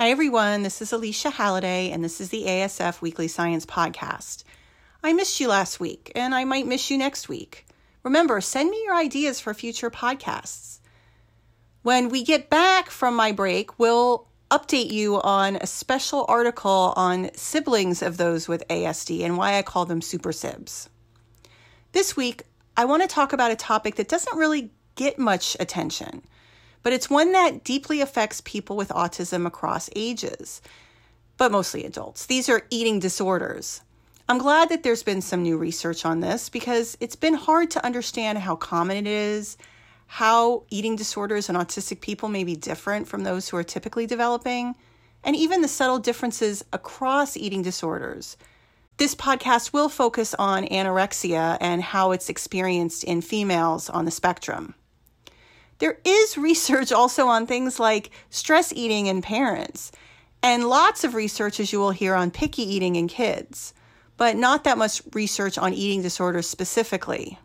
Hi, everyone. This is Alycia Halladay, and this is the ASF Weekly Science Podcast. I missed you last week, and I might miss you next week. Remember, send me your ideas for future podcasts. When we get back from my break, we'll update you on a special article on siblings of those with ASD and why I call them super sibs. This week, I want to talk about a topic that doesn't really get much attention but it's one that deeply affects people with autism across ages, but mostly adults. These are eating disorders. I'm glad that there's been some new research on this because it's been hard to understand how common it is, how eating disorders in autistic people may be different from those who are typically developing, and even the subtle differences across eating disorders. This podcast will focus on anorexia and how it's experienced in females on the spectrum. There is research also on things like stress eating in parents, and lots of research, as you will hear, on picky eating in kids, but not that much research on eating disorders specifically.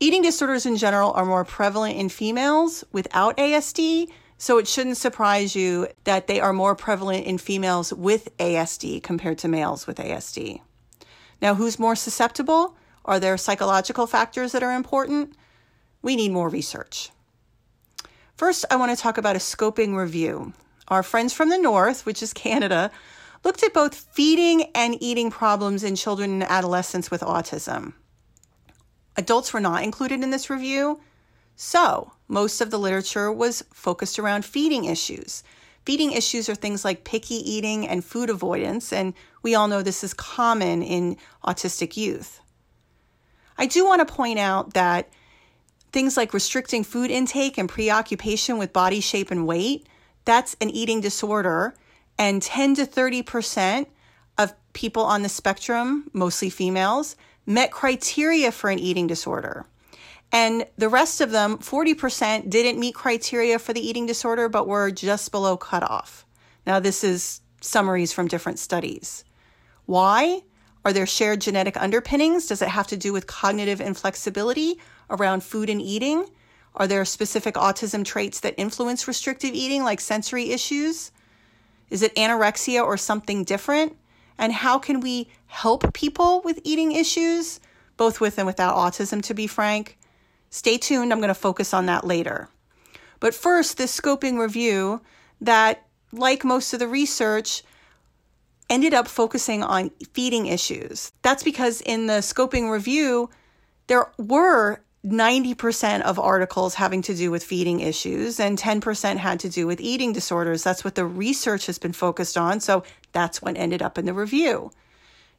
Eating disorders in general are more prevalent in females without ASD, so it shouldn't surprise you that they are more prevalent in females with ASD compared to males with ASD. Now, who's more susceptible? Are there psychological factors that are important? We need more research. First, I want to talk about a scoping review. Our friends from the North, which is Canada, looked at both feeding and eating problems in children and adolescents with autism. Adults were not included in this review, so most of the literature was focused around feeding issues. Feeding issues are things like picky eating and food avoidance, and we all know this is common in autistic youth. I do want to point out that things like restricting food intake and preoccupation with body shape and weight, that's an eating disorder. And 10 to 30% of people on the spectrum, mostly females, met criteria for an eating disorder. And the rest of them, 40%, didn't meet criteria for the eating disorder, but were just below cutoff. Now, this is summaries from different studies. Why? Are there shared genetic underpinnings? Does it have to do with cognitive inflexibility around food and eating? Are there specific autism traits that influence restrictive eating, like sensory issues? Is it anorexia or something different? And how can we help people with eating issues, both with and without autism, to be frank? Stay tuned, I'm going to focus on that later. But first, this scoping review that, like most of the research, ended up focusing on feeding issues. That's because in the scoping review, there were 90% of articles having to do with feeding issues and 10% had to do with eating disorders. That's what the research has been focused on. So that's what ended up in the review.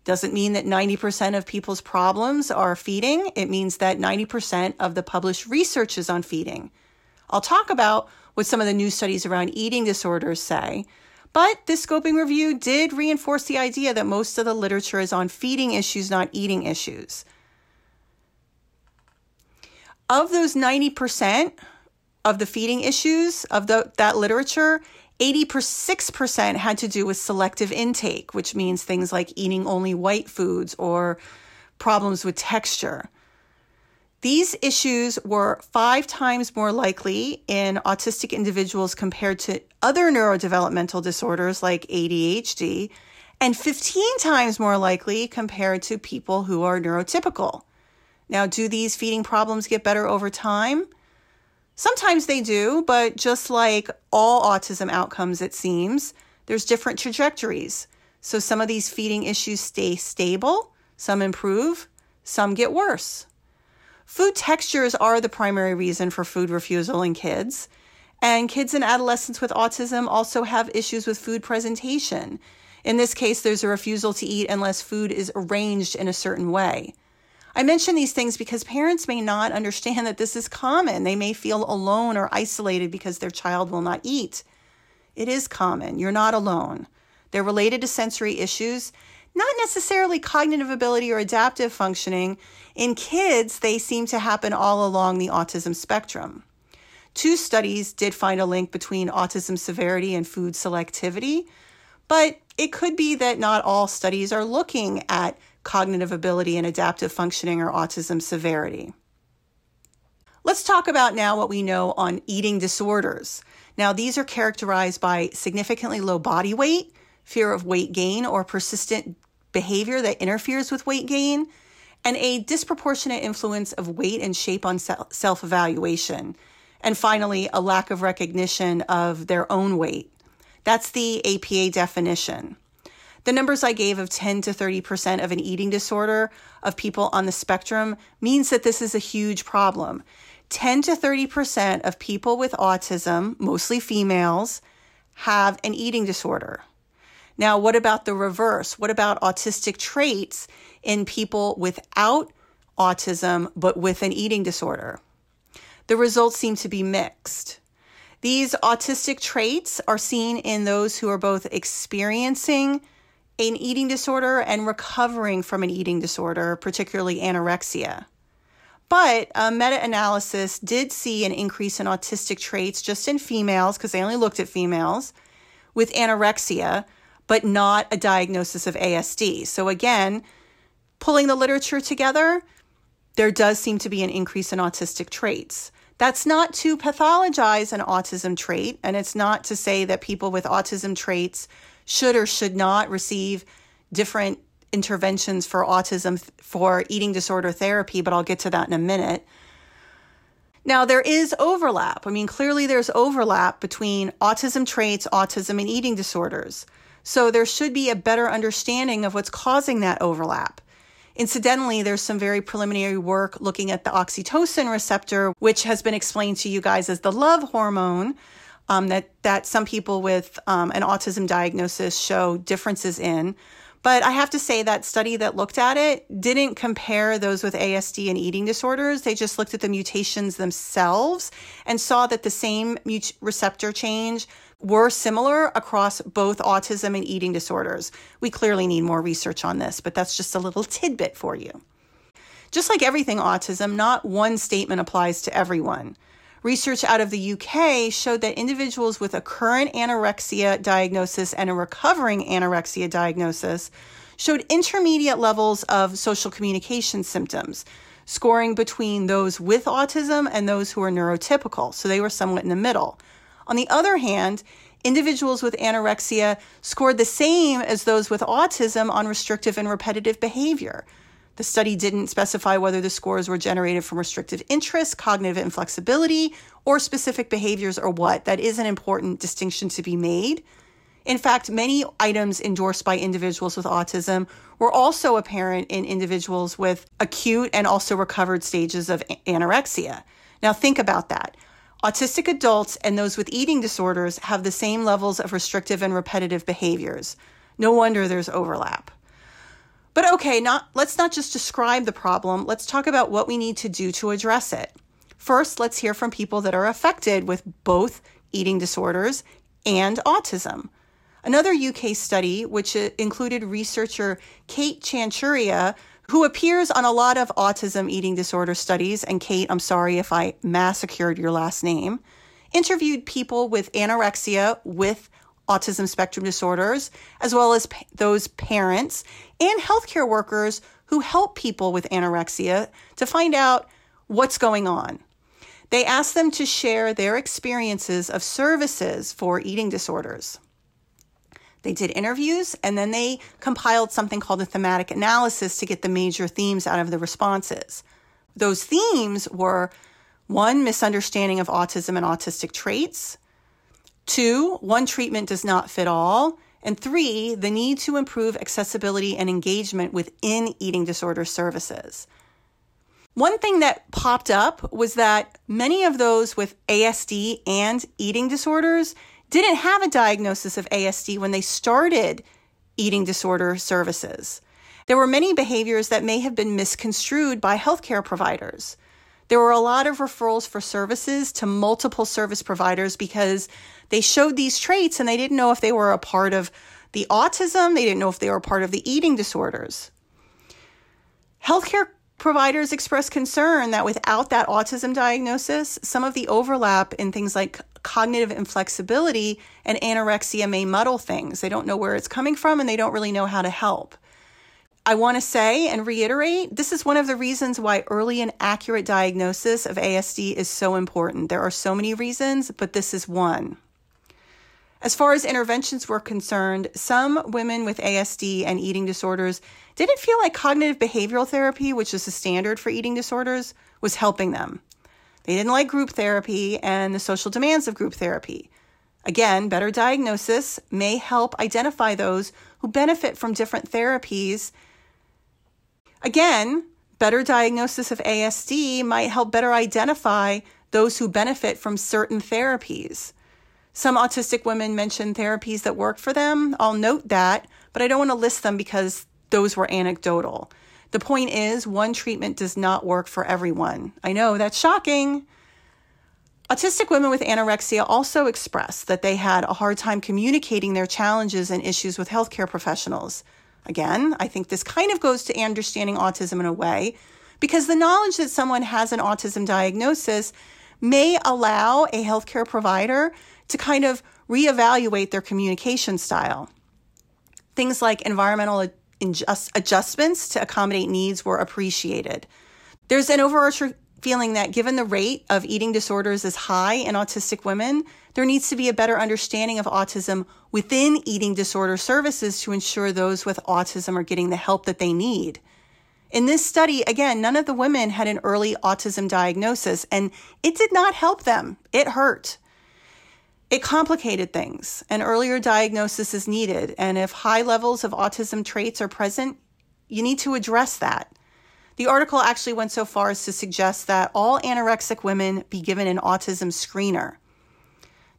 Doesn't mean that 90% of people's problems are feeding. It means that 90% of the published research is on feeding. I'll talk about what some of the new studies around eating disorders say. But this scoping review did reinforce the idea that most of the literature is on feeding issues, not eating issues of those 90% of the feeding issues of the, that literature, 86% had to do with selective intake, which means things like eating only white foods or problems with texture. These issues were five times more likely in autistic individuals compared to other neurodevelopmental disorders like ADHD, and 15 times more likely compared to people who are neurotypical. Now, do these feeding problems get better over time? Sometimes they do, but just like all autism outcomes, it seems, there's different trajectories. So some of these feeding issues stay stable, some improve, some get worse. Food textures are the primary reason for food refusal in kids. And kids and adolescents with autism also have issues with food presentation. In this case, there's a refusal to eat unless food is arranged in a certain way. I mention these things because parents may not understand that this is common. They may feel alone or isolated because their child will not eat. It is common. You're not alone. They're related to sensory issues, not necessarily cognitive ability or adaptive functioning. In kids, they seem to happen all along the autism spectrum. Two studies did find a link between autism severity and food selectivity, but it could be that not all studies are looking at cognitive ability and adaptive functioning or autism severity. Let's talk about now what we know on eating disorders. Now, these are characterized by significantly low body weight, fear of weight gain, or persistent behavior that interferes with weight gain, and a disproportionate influence of weight and shape on self evaluation. And finally, a lack of recognition of their own weight. That's the APA definition. The numbers I gave of 10 to 30% of an eating disorder of people on the spectrum means that this is a huge problem. 10 to 30% of people with autism, mostly females, have an eating disorder. Now, what about the reverse? What about autistic traits in people without autism but with an eating disorder? The results seem to be mixed. These autistic traits are seen in those who are both experiencing an eating disorder and recovering from an eating disorder, particularly anorexia. But a meta analysis did see an increase in autistic traits just in females, because they only looked at females, with anorexia, but not a diagnosis of ASD. So, again, pulling the literature together, there does seem to be an increase in autistic traits. That's not to pathologize an autism trait, and it's not to say that people with autism traits should or should not receive different interventions for autism for eating disorder therapy, but I'll get to that in a minute. Now, there is overlap. I mean, clearly there's overlap between autism traits, autism, and eating disorders. So there should be a better understanding of what's causing that overlap. Incidentally, there's some very preliminary work looking at the oxytocin receptor, which has been explained to you guys as the love hormone um, that that some people with um, an autism diagnosis show differences in. But I have to say that study that looked at it didn't compare those with ASD and eating disorders. They just looked at the mutations themselves and saw that the same mut- receptor change were similar across both autism and eating disorders. We clearly need more research on this, but that's just a little tidbit for you. Just like everything autism, not one statement applies to everyone. Research out of the UK showed that individuals with a current anorexia diagnosis and a recovering anorexia diagnosis showed intermediate levels of social communication symptoms, scoring between those with autism and those who are neurotypical. So they were somewhat in the middle. On the other hand, individuals with anorexia scored the same as those with autism on restrictive and repetitive behavior. The study didn't specify whether the scores were generated from restrictive interest, cognitive inflexibility, or specific behaviors or what. That is an important distinction to be made. In fact, many items endorsed by individuals with autism were also apparent in individuals with acute and also recovered stages of anorexia. Now, think about that. Autistic adults and those with eating disorders have the same levels of restrictive and repetitive behaviors. No wonder there's overlap. But okay, not let's not just describe the problem. Let's talk about what we need to do to address it. First, let's hear from people that are affected with both eating disorders and autism. Another UK study, which included researcher Kate Tchanturia, who appears on a lot of autism eating disorder studies, and Kate, I'm sorry if I massacred your last name, interviewed people with anorexia with autism spectrum disorders, as well as pa- those parents and healthcare workers who help people with anorexia to find out what's going on. They asked them to share their experiences of services for eating disorders. They did interviews and then they compiled something called a thematic analysis to get the major themes out of the responses. Those themes were one, misunderstanding of autism and autistic traits, Two, one treatment does not fit all. And three, the need to improve accessibility and engagement within eating disorder services. One thing that popped up was that many of those with ASD and eating disorders didn't have a diagnosis of ASD when they started eating disorder services. There were many behaviors that may have been misconstrued by healthcare providers. There were a lot of referrals for services to multiple service providers because they showed these traits and they didn't know if they were a part of the autism, they didn't know if they were a part of the eating disorders. Healthcare providers expressed concern that without that autism diagnosis, some of the overlap in things like cognitive inflexibility and anorexia may muddle things. They don't know where it's coming from and they don't really know how to help. I want to say and reiterate this is one of the reasons why early and accurate diagnosis of ASD is so important. There are so many reasons, but this is one. As far as interventions were concerned, some women with ASD and eating disorders didn't feel like cognitive behavioral therapy, which is the standard for eating disorders, was helping them. They didn't like group therapy and the social demands of group therapy. Again, better diagnosis may help identify those who benefit from different therapies. Again, better diagnosis of ASD might help better identify those who benefit from certain therapies. Some autistic women mentioned therapies that work for them. I'll note that, but I don't want to list them because those were anecdotal. The point is, one treatment does not work for everyone. I know that's shocking. Autistic women with anorexia also expressed that they had a hard time communicating their challenges and issues with healthcare professionals. Again, I think this kind of goes to understanding autism in a way because the knowledge that someone has an autism diagnosis may allow a healthcare provider to kind of reevaluate their communication style. Things like environmental adjustments to accommodate needs were appreciated. There's an overarching feeling that given the rate of eating disorders is high in autistic women, there needs to be a better understanding of autism within eating disorder services to ensure those with autism are getting the help that they need. In this study, again, none of the women had an early autism diagnosis, and it did not help them. It hurt. It complicated things. An earlier diagnosis is needed, and if high levels of autism traits are present, you need to address that. The article actually went so far as to suggest that all anorexic women be given an autism screener.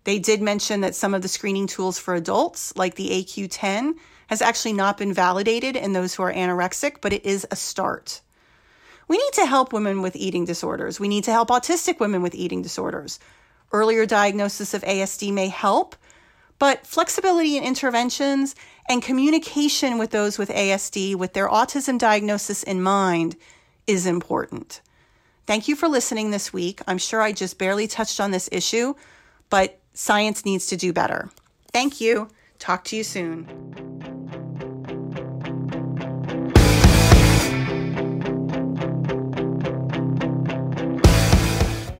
They did mention that some of the screening tools for adults, like the AQ10, has actually not been validated in those who are anorexic, but it is a start. We need to help women with eating disorders. We need to help autistic women with eating disorders. Earlier diagnosis of ASD may help, but flexibility in interventions and communication with those with ASD with their autism diagnosis in mind is important. Thank you for listening this week. I'm sure I just barely touched on this issue, but science needs to do better. Thank you. Talk to you soon.